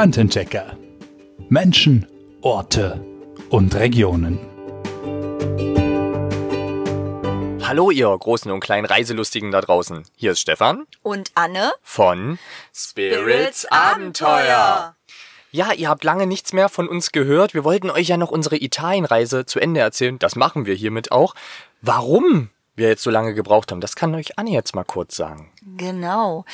Landentdecker. Menschen, Orte und Regionen. Hallo ihr großen und kleinen Reiselustigen da draußen. Hier ist Stefan Und Anne? von Spirits Abenteuer. Ja, ihr habt lange nichts mehr von uns gehört. Wir wollten euch ja noch unsere Italienreise zu Ende erzählen. Das machen wir hiermit auch. Warum wir jetzt so lange gebraucht haben, das kann euch Anne jetzt mal kurz sagen. Genau.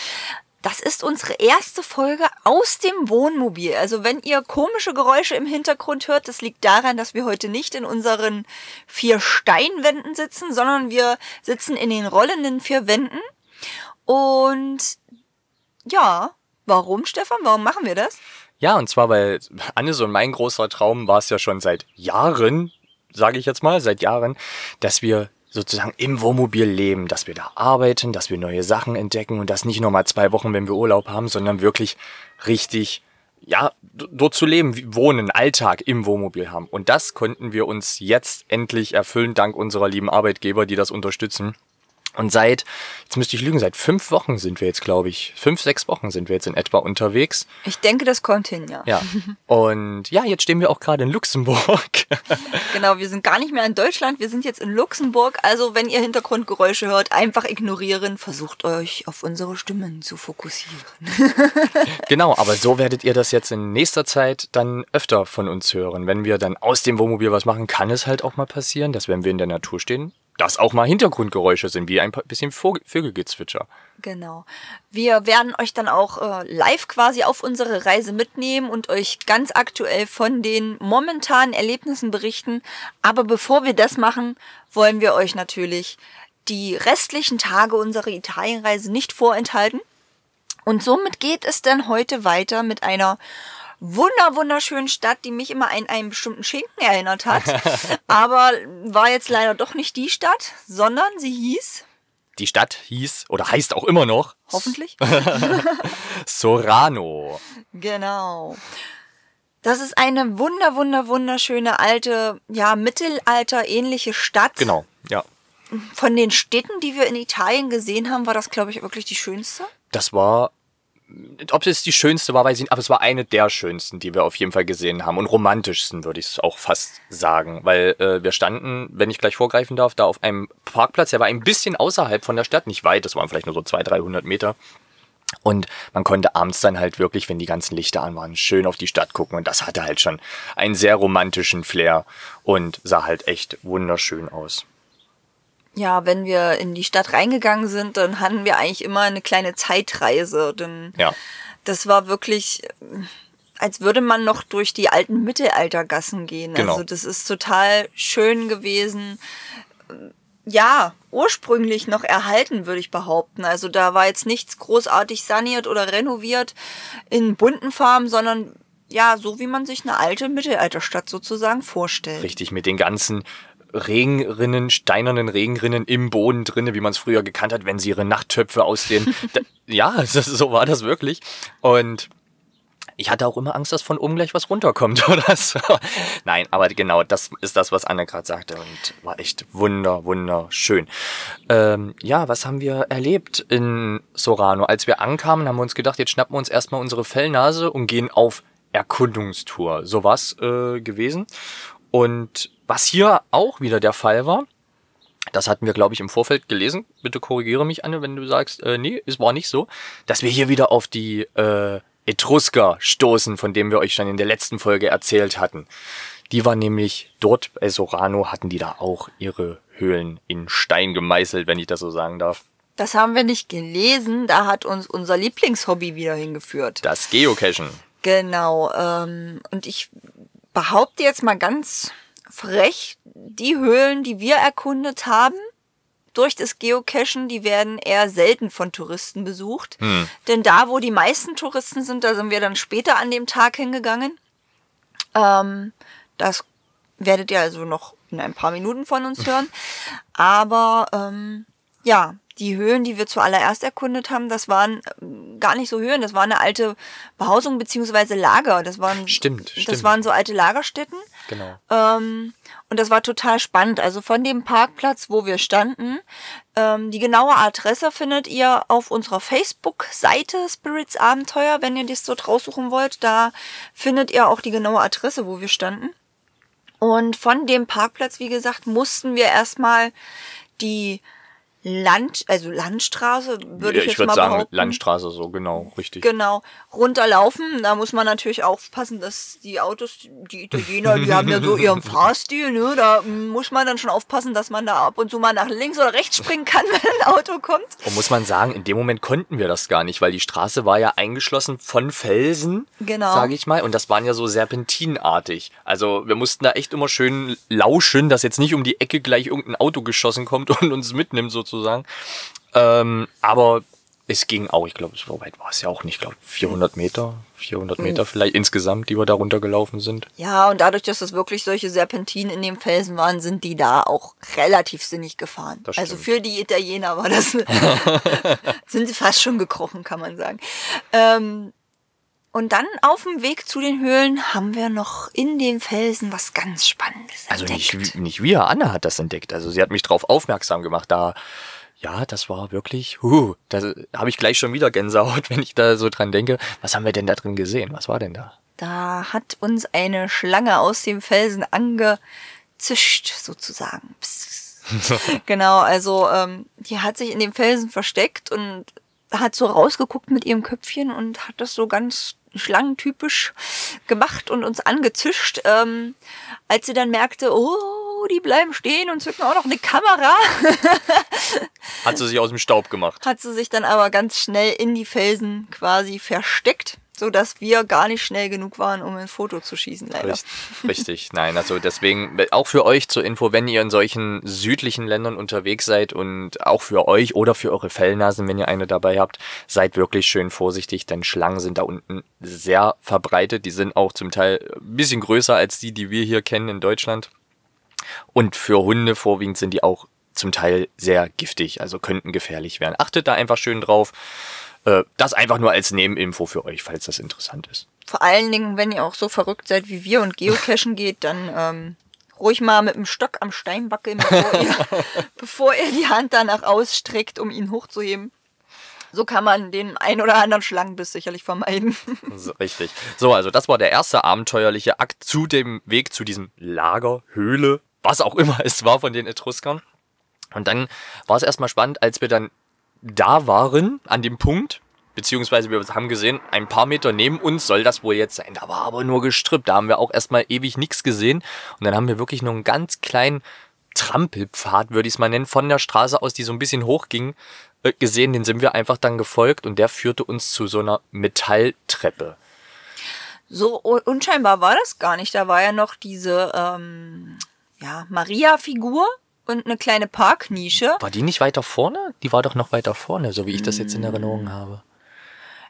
Das ist unsere erste Folge aus dem Wohnmobil. Also wenn ihr komische Geräusche im Hintergrund hört, das liegt daran, dass wir heute nicht in unseren vier Steinwänden sitzen, sondern wir sitzen in den rollenden vier Wänden. Und ja, warum, Stefan? Warum machen wir das? Ja, und zwar, weil Anne so mein großer Traum war es ja schon seit Jahren, sage ich jetzt mal, seit Jahren, dass wir sozusagen im Wohnmobil leben, dass wir da arbeiten, dass wir neue Sachen entdecken und das nicht nur mal zwei Wochen, wenn wir Urlaub haben, sondern wirklich richtig, ja, dort zu leben, wohnen, Alltag im Wohnmobil haben. Und das konnten wir uns jetzt endlich erfüllen, dank unserer lieben Arbeitgeber, die das unterstützen. Und seit, jetzt müsste ich lügen, seit fünf Wochen sind wir jetzt, glaube ich, fünf, sechs Wochen sind wir jetzt in etwa unterwegs. Ich denke, das kommt hin, ja. Ja. Und ja, jetzt stehen wir auch gerade in Luxemburg. Genau, wir sind gar nicht mehr in Deutschland, wir sind jetzt in Luxemburg. Also wenn ihr Hintergrundgeräusche hört, einfach ignorieren. Versucht euch auf unsere Stimmen zu fokussieren. genau, aber so werdet ihr das jetzt in nächster Zeit dann öfter von uns hören. Wenn wir dann aus dem Wohnmobil was machen, kann es halt auch mal passieren, dass wenn wir in der Natur stehen, dass auch mal Hintergrundgeräusche sind, wie ein bisschen Vögelgezwitscher. Genau. Wir werden euch dann auch äh, live quasi auf unsere Reise mitnehmen und euch ganz aktuell von den momentanen Erlebnissen berichten. Aber bevor wir das machen, wollen wir euch natürlich die restlichen Tage unserer Italienreise nicht vorenthalten. Und somit geht es dann heute weiter mit einer wunder wunderschönen Stadt, die mich immer an einen bestimmten Schinken erinnert hat. Aber war jetzt leider doch nicht die Stadt, sondern sie hieß, Die Stadt hieß oder heißt auch immer noch hoffentlich, Sorano. Genau. Das ist eine wunder, wunder, wunderschöne alte, ja, mittelalter-ähnliche Stadt. Genau, ja. Von den Städten, die wir in Italien gesehen haben, war das, glaube ich, wirklich die schönste. Das war, ob es die schönste war, weiß ich nicht, aber es war eine der schönsten, die wir auf jeden Fall gesehen haben. Und romantischsten, würde ich es auch fast sagen. Weil äh, wir standen, wenn ich gleich vorgreifen darf, da auf einem Parkplatz, der war ein bisschen außerhalb von der Stadt, nicht weit, das waren vielleicht nur so 200, 300 Meter. Und man konnte abends dann halt wirklich, wenn die ganzen Lichter an waren, schön auf die Stadt gucken. Und das hatte halt schon einen sehr romantischen Flair und sah halt echt wunderschön aus. Ja, wenn wir in die Stadt reingegangen sind, dann hatten wir eigentlich immer eine kleine Zeitreise. Denn Ja. das war wirklich, als würde man noch durch die alten Mittelaltergassen gehen. Genau. Also das ist total schön gewesen. Ja, ursprünglich noch erhalten, würde ich behaupten. Also da war jetzt nichts großartig saniert oder renoviert in bunten Farben, sondern ja, so wie man sich eine alte Mittelalterstadt sozusagen vorstellt. Richtig, mit den ganzen Regenrinnen, steinernen Regenrinnen im Boden drinne, wie man es früher gekannt hat, wenn sie ihre Nachttöpfe aus den. ja, das, so war das wirklich. Und ich hatte auch immer Angst, dass von oben gleich was runterkommt oder so. Nein, aber genau, das ist das, was Anne gerade sagte und war echt wunder, wunderschön. Ähm, ja, was haben wir erlebt in Sorano? Als wir ankamen, haben wir uns gedacht, jetzt schnappen wir uns erstmal unsere Fellnase und gehen auf Erkundungstour. So war's äh, gewesen. Und was hier auch wieder der Fall war, das hatten wir, glaube ich, im Vorfeld gelesen. Bitte korrigiere mich, Anne, wenn du sagst, äh, nee, es war nicht so, dass wir hier wieder auf die äh, Etrusker stoßen, von dem wir euch schon in der letzten Folge erzählt hatten. Die war nämlich dort bei Sorano, hatten die da auch ihre Höhlen in Stein gemeißelt, wenn ich das so sagen darf. Das haben wir nicht gelesen, da hat uns unser Lieblingshobby wieder hingeführt. Das Geocachen. Genau. Ähm, und ich behaupte jetzt mal ganz frech, die Höhlen, die wir erkundet haben, durch das Geocachen, die werden eher selten von Touristen besucht. Denn da, wo die meisten Touristen sind, da sind wir dann später an dem Tag hingegangen. Ähm, das werdet ihr also noch in ein paar Minuten von uns hören. Aber ähm, ja, die Höhlen, die wir zuallererst erkundet haben, das waren ähm, gar nicht so hören. Das war eine alte Behausung beziehungsweise Lager. Das waren, Stimmt, Das stimmt. waren so alte Lagerstätten. Genau. Ähm, und das war total spannend. Also von dem Parkplatz, wo wir standen, ähm, die genaue Adresse findet ihr auf unserer Facebook-Seite Spirits Abenteuer, wenn ihr das dort raussuchen wollt. Da findet ihr auch die genaue Adresse, wo wir standen. Und von dem Parkplatz, wie gesagt, mussten wir erstmal die Land, also Landstraße, würde ich, ich jetzt würde mal sagen, behaupten. Landstraße so, genau, richtig. Genau, runterlaufen. Da muss man natürlich aufpassen, dass die Autos, die Italiener, die haben ja so ihren Fahrstil, ne? Da mm, muss man dann schon aufpassen, dass man da ab und zu mal nach links oder rechts springen kann, wenn ein Auto kommt. Und muss man sagen, in dem Moment konnten wir das gar nicht, weil die Straße war ja eingeschlossen von Felsen, Genau. sage ich mal, und das waren ja so serpentinartig. Also wir mussten da echt immer schön lauschen, dass jetzt nicht um die Ecke gleich irgendein Auto geschossen kommt und uns mitnimmt sozusagen. Ähm, aber es ging auch, ich glaube, so weit war es ja auch nicht, ich glaube 400 Meter, 400 Hm. Meter vielleicht insgesamt, die wir da runtergelaufen sind. Ja, und dadurch, dass das wirklich solche Serpentinen in den Felsen waren, sind die da auch relativ sinnig gefahren. Also für die Italiener war das, sind sie fast schon gekrochen, kann man sagen. Ähm, und dann auf dem Weg zu den Höhlen haben wir noch in den Felsen was ganz Spannendes Also entdeckt. nicht, nicht wir, Anna hat das entdeckt. Also sie hat mich darauf aufmerksam gemacht. Da, ja, das war wirklich, huh, da habe ich gleich schon wieder Gänsehaut, wenn ich da so dran denke. Was haben wir denn da drin gesehen? Was war denn da? Da hat uns eine Schlange aus dem Felsen angezischt, sozusagen. Psst. genau, also ähm, die hat sich in dem Felsen versteckt und hat so rausgeguckt mit ihrem Köpfchen und hat das so ganz schlangentypisch gemacht und uns angezischt. Ähm, als sie dann merkte, oh, die bleiben stehen und zücken auch noch eine Kamera, Hat sie sich aus dem Staub gemacht. hat sie sich dann aber ganz schnell in die Felsen quasi versteckt, so dass wir gar nicht schnell genug waren, um ein Foto zu schießen, leider. Richtig, richtig, nein, also deswegen, auch für euch zur Info, wenn ihr in solchen südlichen Ländern unterwegs seid und auch für euch oder für eure Fellnasen, wenn ihr eine dabei habt, seid wirklich schön vorsichtig, denn Schlangen sind da unten sehr verbreitet. Die sind auch zum Teil ein bisschen größer als die, die wir hier kennen in Deutschland. Und für Hunde vorwiegend sind die auch zum Teil sehr giftig, also könnten gefährlich werden. Achtet da einfach schön drauf. Äh, Das einfach nur als Nebeninfo für euch, falls das interessant ist. Vor allen Dingen, wenn ihr auch so verrückt seid wie wir und geocachen geht, dann ähm, ruhig mal mit dem Stock am Stein wackeln, bevor ihr, bevor ihr die Hand danach ausstreckt, um ihn hochzuheben. So kann man den ein oder anderen Schlangenbiss sicherlich vermeiden. So, richtig. So, also das war der erste abenteuerliche Akt zu dem Weg zu diesem Lager, Höhle, was auch immer es war von den Etruskern. Und dann war es erstmal spannend, als wir dann da waren, an dem Punkt, beziehungsweise wir haben gesehen, ein paar Meter neben uns soll das wohl jetzt sein. Da war aber nur gestrüppt. Da haben wir auch erstmal ewig nichts gesehen. Und dann haben wir wirklich nur einen ganz kleinen Trampelpfad, würde ich es mal nennen, von der Straße aus, die so ein bisschen hochging, äh, gesehen. Den sind wir einfach dann gefolgt und der führte uns zu so einer Metalltreppe. So un- unscheinbar war das gar nicht. Da war ja noch diese ähm, ja, Maria-Figur und eine kleine Parknische. War die nicht weiter vorne? Die war doch noch weiter vorne, so wie ich das jetzt in Erinnerung habe.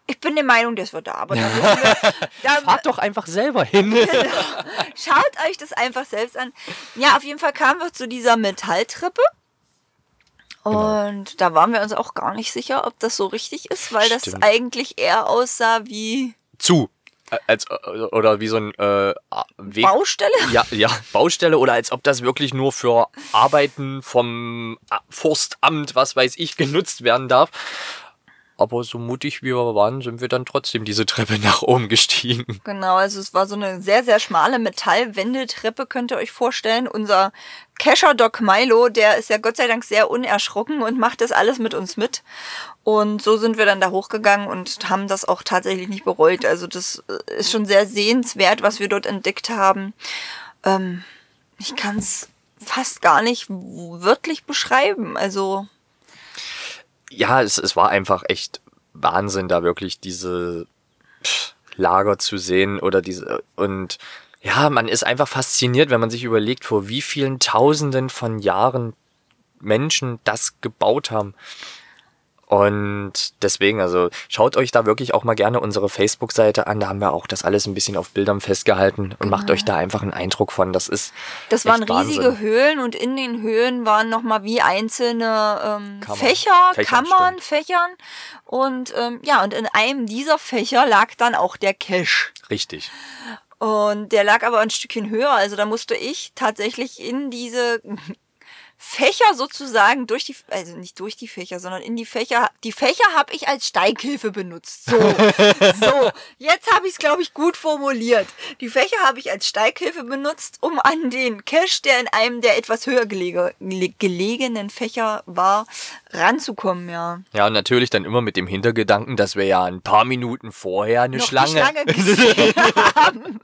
Ich bin der Meinung, das wird da. Aber da müssen wir, da, Fahrt doch einfach selber hin. Schaut euch das einfach selbst an. Ja, auf jeden Fall kamen wir zu dieser Metalltreppe. Genau. Und da waren wir uns auch gar nicht sicher, ob das so richtig ist, weil das Stimmt. eigentlich eher aussah wie Zu. Als, äh, oder wie so ein äh, Weg. Baustelle. Ja, ja, Baustelle oder als ob das wirklich nur für Arbeiten vom Forstamt, was weiß ich, genutzt werden darf. Aber so mutig wie wir waren, sind wir dann trotzdem diese Treppe nach oben gestiegen. Genau, also es war so eine sehr, sehr schmale Metallwendeltreppe, könnt ihr euch vorstellen. Unser Kescher Doc Milo, der ist ja Gott sei Dank sehr unerschrocken und macht das alles mit uns mit. Und so sind wir dann da hochgegangen und haben das auch tatsächlich nicht bereut. Also das äh, ist schon sehr sehenswert, was wir dort entdeckt haben. Ähm, ich kann es fast gar nicht wörtlich beschreiben. Also ja, es, es war einfach echt Wahnsinn, da wirklich diese Lager zu sehen oder diese und ja, man ist einfach fasziniert, wenn man sich überlegt, vor wie vielen Tausenden von Jahren Menschen das gebaut haben. Und deswegen, also schaut euch da wirklich auch mal gerne unsere Facebook-Seite an. Da haben wir auch das alles ein bisschen auf Bildern festgehalten und macht euch da einfach einen Eindruck von. Das ist. Das waren riesige Wahnsinn. Höhlen und in den Höhlen waren nochmal wie einzelne ähm, Kammern. Fächer, Fächer, Kammern, stimmt. Fächern. Und ähm, ja, und in einem dieser Fächer lag dann auch der Cache. Richtig. Und der lag aber ein Stückchen höher. Also da musste ich tatsächlich in diese Fächer sozusagen durch die, also nicht durch die Fächer, sondern in die Fächer. Die Fächer habe ich als Steighilfe benutzt. So, so. Jetzt habe ich es, glaube ich, gut formuliert. Die Fächer habe ich als Steighilfe benutzt, um an den Cache, der in einem der etwas höher gelege, gelegenen Fächer war, ranzukommen, ja. Ja, und natürlich dann immer mit dem Hintergedanken, dass wir ja ein paar Minuten vorher eine noch Schlange. Schlange gesehen haben.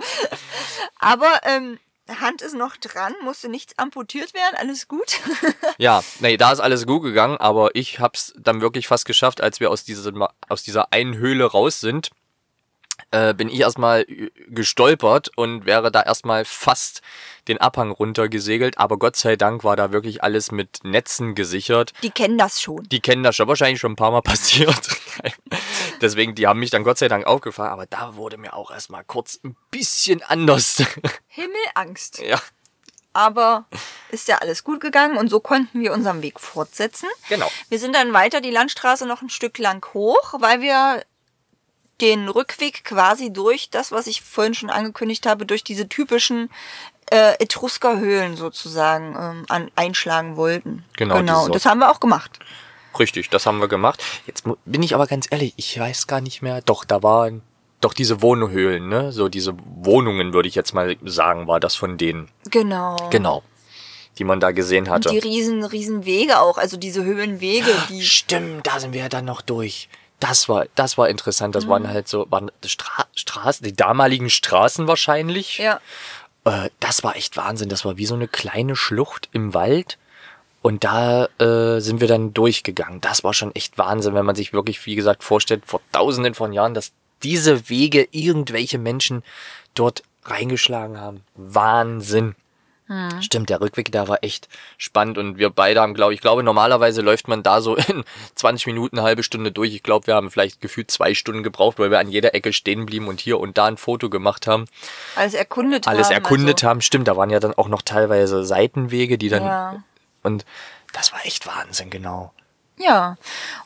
Aber ähm, Hand ist noch dran, musste nichts amputiert werden, alles gut. Ja, nee, da ist alles gut gegangen, aber ich hab's dann wirklich fast geschafft, als wir aus dieser, aus dieser einen Höhle raus sind. Äh, bin ich erstmal äh, gestolpert und wäre da erstmal fast den Abhang runtergesegelt, aber Gott sei Dank war da wirklich alles mit Netzen gesichert. Die kennen das schon. Die kennen das schon wahrscheinlich schon ein paar Mal passiert. Deswegen, die haben mich dann Gott sei Dank aufgefahren, aber da wurde mir auch erstmal kurz ein bisschen anders. Himmelangst. ja, Aber ist ja alles gut gegangen und so konnten wir unseren Weg fortsetzen. genau. Wir sind dann weiter die Landstraße noch ein Stück lang hoch, weil wir den Rückweg quasi durch das, was ich vorhin schon angekündigt habe, durch diese typischen äh, Etruskerhöhlen sozusagen ähm, an, einschlagen wollten. Genau, Genau, und das haben wir auch gemacht. Richtig, das haben wir gemacht. Jetzt bin ich aber ganz ehrlich, ich weiß gar nicht mehr. Doch, da waren doch diese Wohnhöhlen, ne? So diese Wohnungen, würde ich jetzt mal sagen, war das von denen. Genau. Genau. Die man da gesehen Und hatte. die riesen, riesen Wege auch, also diese Höhenwege, die Stimmt, da sind wir ja dann noch durch. Das war, das war interessant. Das Mhm. waren halt so, waren Stra Straßen, die damaligen Straßen wahrscheinlich. ja. Äh, das war echt Wahnsinn. Das war wie so eine kleine Schlucht im Wald. Und da äh, sind wir dann durchgegangen. Das war schon echt Wahnsinn, wenn man sich wirklich, wie gesagt, vorstellt, vor tausenden von Jahren, dass diese Wege irgendwelche Menschen dort reingeschlagen haben. Wahnsinn. Stimmt, der Rückweg da war echt spannend und wir beide haben, glaube ich, glaube normalerweise läuft man da so in 20 Minuten, eine halbe Stunde durch. Ich glaube, wir haben vielleicht gefühlt zwei Stunden gebraucht, weil wir an jeder Ecke stehen blieben und hier und da ein Foto gemacht haben alles erkundet alles haben. erkundet also, haben. Stimmt, da waren ja dann auch noch teilweise Seitenwege, die dann. Ja. Und das war echt Wahnsinn, genau. Ja.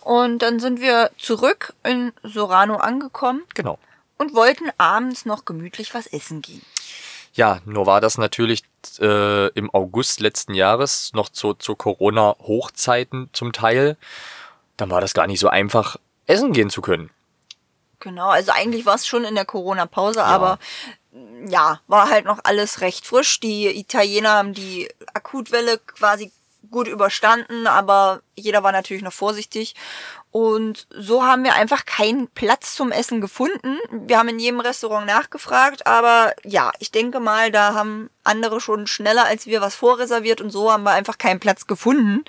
Und dann sind wir zurück in Sorano angekommen Genau. und wollten abends noch gemütlich was essen gehen. Ja, nur war das natürlich äh, im August letzten Jahres, noch zu, zu Corona-Hochzeiten zum Teil. Dann war das gar nicht so einfach, essen gehen zu können. Genau, also eigentlich war es schon in der Corona-Pause, aber mm, ja, war halt noch alles recht frisch. Die Italiener haben die Akutwelle quasi gut überstanden, aber jeder war natürlich noch vorsichtig. Und so haben wir einfach keinen Platz zum Essen gefunden. Wir haben in jedem Restaurant nachgefragt, aber ja, ich denke mal, da haben andere schon schneller als wir was vorreserviert und so haben wir einfach keinen Platz gefunden.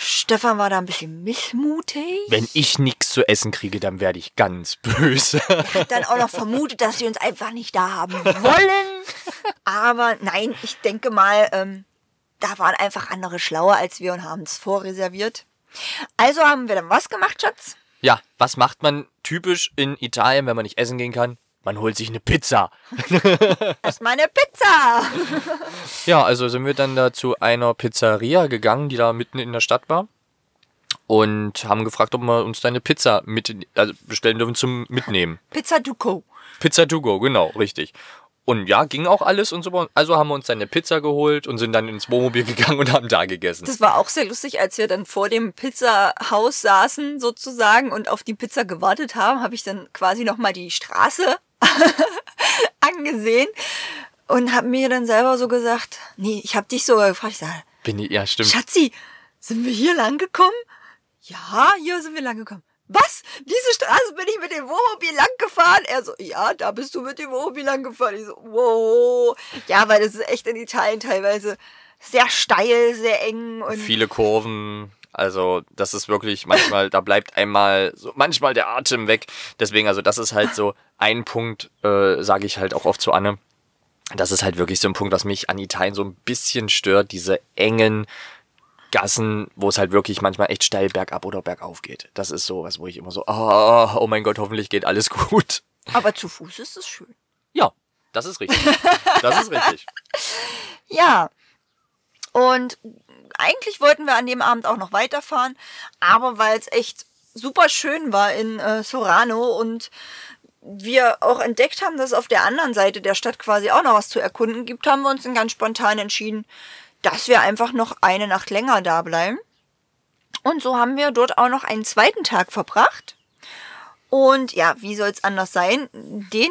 Stefan war da ein bisschen missmutig. Wenn ich nichts zu essen kriege, dann werde ich ganz böse. dann auch noch vermutet, dass sie uns einfach nicht da haben wollen. Aber nein, ich denke mal, ähm, da waren einfach andere schlauer als wir und haben es vorreserviert. Also haben wir dann was gemacht, Schatz? ja, was macht man typisch in Italien, wenn man nicht essen gehen kann? Man holt sich eine Pizza. Erstmal eine Pizza. Ja, also sind wir dann da zu einer Pizzeria gegangen, die da mitten in der Stadt war. Und haben gefragt, ob wir uns da eine Pizza mit, also bestellen dürfen zum Mitnehmen. Pizza Duco. Pizza to go, genau, richtig. Und ja, ging auch alles und so. Also haben wir uns dann eine Pizza geholt und sind dann ins Wohnmobil gegangen und haben da gegessen. Das war auch sehr lustig, als wir dann vor dem Pizzahaus saßen sozusagen und auf die Pizza gewartet haben, habe ich dann quasi nochmal die Straße angesehen und habe mir dann selber so gesagt, nee, ich habe dich sogar gefragt, ich sage, Bin ich, ja, stimmt. Schatzi, sind wir hier lang gekommen? Ja, hier sind wir lang gekommen. Was? Diese Straße bin ich mit dem Wohnmobil lang gefahren? Er so, ja, da bist du mit dem Wohnmobil lang gefahren. Ich so, wow. Ja, weil das ist echt in Italien teilweise sehr steil, sehr eng und Viele Kurven. Also, das ist wirklich manchmal, da bleibt einmal so manchmal der Atem weg. Deswegen, also, das ist halt so ein Punkt, äh, sage ich halt auch oft zu Anne. Das ist halt wirklich so ein Punkt, was mich an Italien so ein bisschen stört, diese engen Gassen, wo es halt wirklich manchmal echt steil bergab oder bergauf geht. Das ist so was, wo ich immer so, oh, oh mein Gott, hoffentlich geht alles gut. Aber zu Fuß ist es schön. Ja, das ist richtig. Das ist richtig. Ja. Und eigentlich wollten wir an dem Abend auch noch weiterfahren, aber weil es echt super schön war in äh, Sorano und wir auch entdeckt haben, dass es auf der anderen Seite der Stadt quasi auch noch was zu erkunden gibt, haben wir uns dann ganz spontan entschieden, dass wir einfach noch eine Nacht länger da bleiben. Und so haben wir dort auch noch einen zweiten Tag verbracht. Und ja, wie soll es anders sein? Den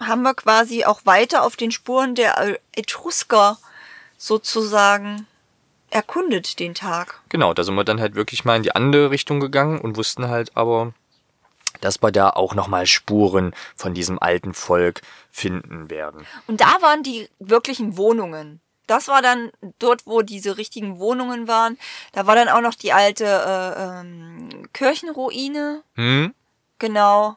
haben wir quasi auch weiter auf den Spuren der Etrusker sozusagen erkundet, den Tag. Genau, da sind wir dann halt wirklich mal in die andere Richtung gegangen und wussten halt aber, dass wir da auch nochmal Spuren von diesem alten Volk finden werden. Und da waren die wirklichen Wohnungen. Das war dann dort, wo diese richtigen Wohnungen waren. Da war dann auch noch die alte äh, ähm, Kirchenruine. Hm? Genau.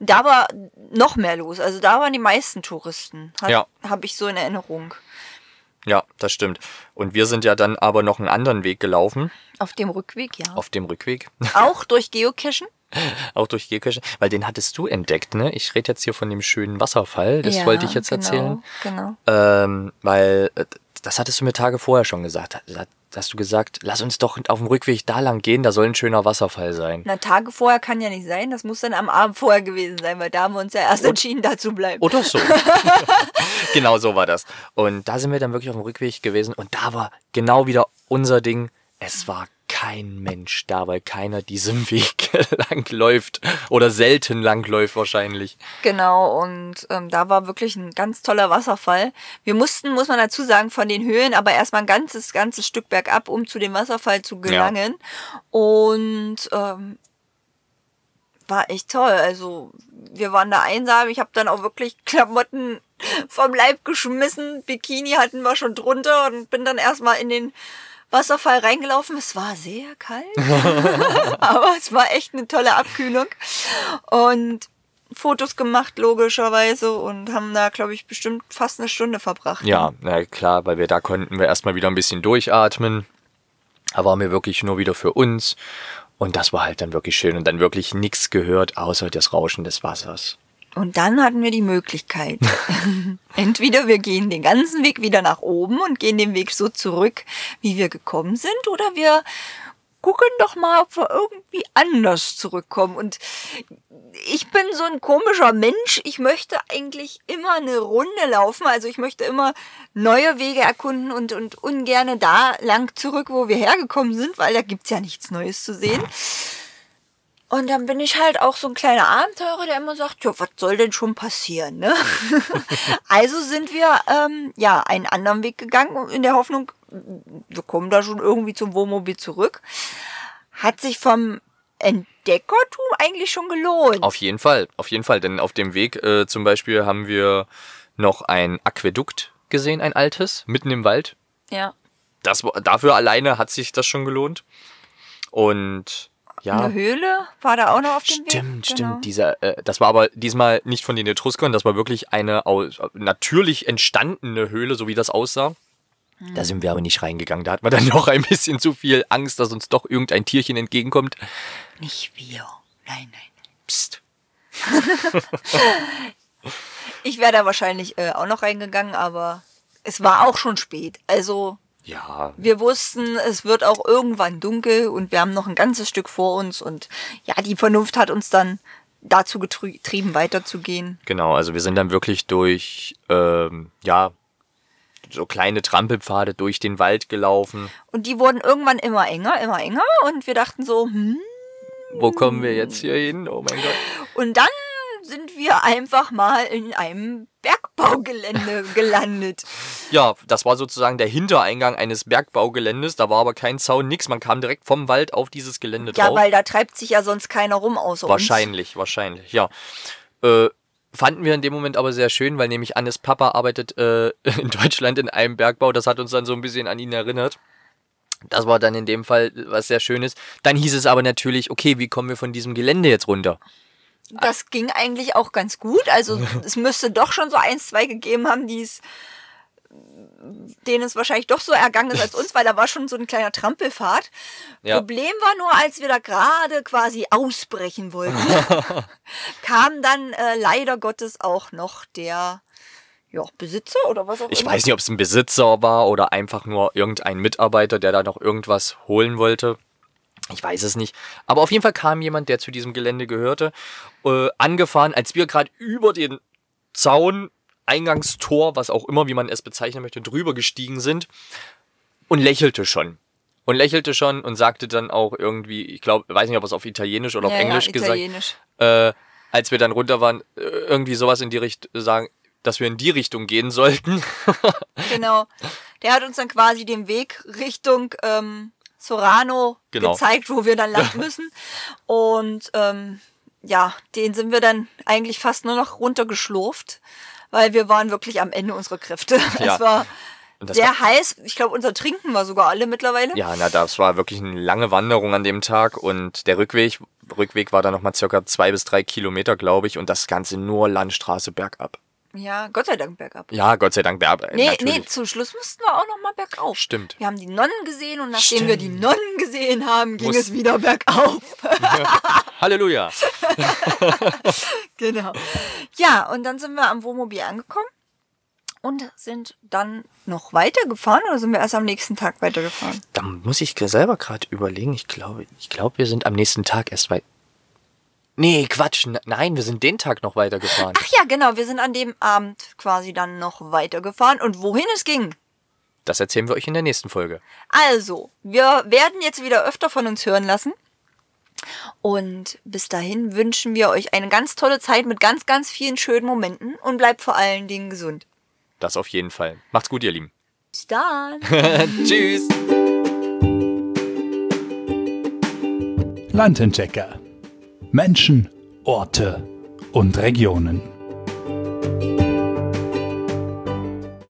Da war noch mehr los. Also da waren die meisten Touristen. Hat, Ja. Habe ich so in Erinnerung. Ja, das stimmt. Und wir sind ja dann aber noch einen anderen Weg gelaufen, Auf dem Rückweg, ja. auf dem Rückweg, Auch durch Geocachen. auch durch Geocache, weil den hattest du entdeckt, ne? Ich rede jetzt hier von dem schönen Wasserfall, das Ja, wollte ich jetzt genau, erzählen. Genau. Ähm, weil, äh, das hattest du mir Tage vorher schon gesagt. Da hast du gesagt, lass uns doch auf dem Rückweg da lang gehen, da soll ein schöner Wasserfall sein. Na, Tage vorher kann ja nicht sein. Das muss dann am Abend vorher gewesen sein, weil da haben wir uns ja erst entschieden, da zu bleiben. Oder so. genau so war das. Und da sind wir dann wirklich auf dem Rückweg gewesen und da war genau wieder unser Ding. Es war kein Mensch da, weil keiner diesem Weg lang läuft oder selten lang läuft wahrscheinlich. Genau, und ähm, da war wirklich ein ganz toller Wasserfall. Wir mussten, muss man dazu sagen, von den Höhen aber erstmal ein ganzes, ganzes Stück bergab, um zu dem Wasserfall zu gelangen. Und ähm, war echt toll. Also wir waren da einsam. Ich habe dann auch wirklich Klamotten vom Leib geschmissen. Bikini hatten wir schon drunter und bin dann erstmal in den Wasserfall reingelaufen. Es war sehr kalt, aber es war echt eine tolle Abkühlung. Und Fotos gemacht, logischerweise, und haben da, glaube ich, bestimmt fast eine Stunde verbracht. Ja, na klar, weil wir da konnten wir erstmal wieder ein bisschen durchatmen. Da waren wir wirklich nur wieder für uns. Und das war halt dann wirklich schön und dann wirklich nichts gehört, außer das Rauschen des Wassers. Und dann hatten wir die Möglichkeit. Entweder wir gehen den ganzen Weg wieder nach oben und gehen den Weg so zurück, wie wir gekommen sind, oder wir gucken doch mal, ob wir irgendwie anders zurückkommen. Und ich bin so ein komischer Mensch. Ich möchte eigentlich immer eine Runde laufen. Also ich möchte immer neue Wege erkunden und, und ungerne da lang zurück, wo wir hergekommen sind, weil da gibt's ja nichts Neues zu sehen. Und dann bin ich halt auch so ein kleiner Abenteurer, der immer sagt, ja, was soll denn schon passieren, ne? also sind wir, ähm, ja, einen anderen Weg gegangen, in der Hoffnung, wir kommen da schon irgendwie zum Wohnmobil zurück. Hat sich vom Entdeckertum eigentlich schon gelohnt. Auf jeden Fall, auf jeden Fall. Denn auf dem Weg äh, zum Beispiel haben wir noch ein Aquädukt gesehen, ein altes, mitten im Wald. Ja. Das, dafür alleine hat sich das schon gelohnt. Und ja. Eine Höhle war da auch noch auf dem Weg. Stimmt, Genau. stimmt. Dieser, äh, das war aber diesmal nicht von den Etruskern, das war wirklich eine aus, natürlich entstandene Höhle, so wie das aussah. Hm. Da sind wir aber nicht reingegangen. Da hat man dann noch ein bisschen zu viel Angst, dass uns doch irgendein Tierchen entgegenkommt. Nicht wir. Nein, nein. Psst. Ich wäre da wahrscheinlich äh, auch noch reingegangen, aber es war auch schon spät. Also Ja, wir wussten, es wird auch irgendwann dunkel und wir haben noch ein ganzes Stück vor uns und ja, die Vernunft hat uns dann dazu getrieben, weiterzugehen. genau. Also wir sind dann wirklich durch, ähm, ja, so kleine Trampelpfade durch den Wald gelaufen. Und die wurden irgendwann immer enger, immer enger und wir dachten so, hm. Wo kommen wir jetzt hier hin? Oh mein Gott. Und dann sind wir einfach mal in einem Bergbaugelände gelandet. Ja, das war sozusagen der Hintereingang eines Bergbaugeländes. Da war aber kein Zaun, nix. Man kam direkt vom Wald auf dieses Gelände Ja, drauf. weil da treibt sich ja sonst keiner rum außer Wahrscheinlich, wahrscheinlich, ja. Äh, fanden wir in dem Moment aber sehr schön, weil nämlich Annes Papa arbeitet äh, in Deutschland in einem Bergbau. Das hat uns dann so ein bisschen an ihn erinnert. Das war dann in dem Fall was sehr Schönes. Dann hieß es aber natürlich, okay, wie kommen wir von diesem Gelände jetzt runter? Das ging eigentlich auch ganz gut. Also es müsste doch schon so eins, zwei gegeben haben, die es denen es wahrscheinlich doch so ergangen ist als uns, weil da war schon so ein kleiner Trampelfahrt. Ja. Problem war nur, als wir da gerade quasi ausbrechen wollten, kam dann äh, leider Gottes auch noch der ja, Besitzer oder was auch Ich immer. weiß nicht, ob es ein Besitzer war oder einfach nur irgendein Mitarbeiter, der da noch irgendwas holen wollte. Ich weiß es nicht. Aber auf jeden Fall kam jemand, der zu diesem Gelände gehörte, äh, angefahren, als wir gerade über den Zaun, Eingangstor, was auch immer, wie man es bezeichnen möchte, drüber gestiegen sind und lächelte schon. Und lächelte schon und sagte dann auch irgendwie, ich glaube, weiß nicht, ob es auf Italienisch oder auf ja, Englisch ja, gesagt Italienisch. äh, als wir dann runter waren, äh, irgendwie sowas in die Richtung sagen, dass wir in die Richtung gehen sollten. Genau. Der hat uns dann quasi den Weg Richtung ähm, Sorano Genau. gezeigt, wo wir dann lang müssen. Und ähm, ja, den sind wir dann eigentlich fast nur noch runtergeschlurft, weil wir waren wirklich am Ende unserer Kräfte. Ja. Es war sehr heiß. Ich glaube, unser Trinken war sogar alle mittlerweile. Ja, na, das war wirklich eine lange Wanderung an dem Tag und der Rückweg, Rückweg war dann nochmal circa zwei bis drei Kilometer, glaube ich, und das Ganze nur Landstraße bergab. Ja, Gott sei Dank bergab. Ja, Gott sei Dank bergab. Nee, natürlich. nee, zum Schluss mussten wir auch noch mal bergauf. Stimmt. Wir haben die Nonnen gesehen und nachdem Stimmt. wir die Nonnen gesehen haben, ging Muss- es wieder bergauf. Halleluja. Genau. Ja, und dann sind wir am Wohnmobil angekommen und sind dann noch weitergefahren oder sind wir erst am nächsten Tag weitergefahren? Da muss ich selber gerade überlegen. Ich glaube, ich glaube, wir sind am nächsten Tag erst weit. Nee, Quatsch. Nein, wir sind den Tag noch weitergefahren. Ach ja, genau, wir sind an dem Abend quasi dann noch weitergefahren und wohin es ging. Das erzählen wir euch in der nächsten Folge. Also, wir werden jetzt wieder öfter von uns hören lassen. Und bis dahin wünschen wir euch eine ganz tolle Zeit mit ganz, ganz vielen schönen Momenten und bleibt vor allen Dingen gesund. Das auf jeden Fall. Macht's gut, ihr Lieben. Bis dann. Tschüss. Landentdecker. Menschen, Orte und Regionen.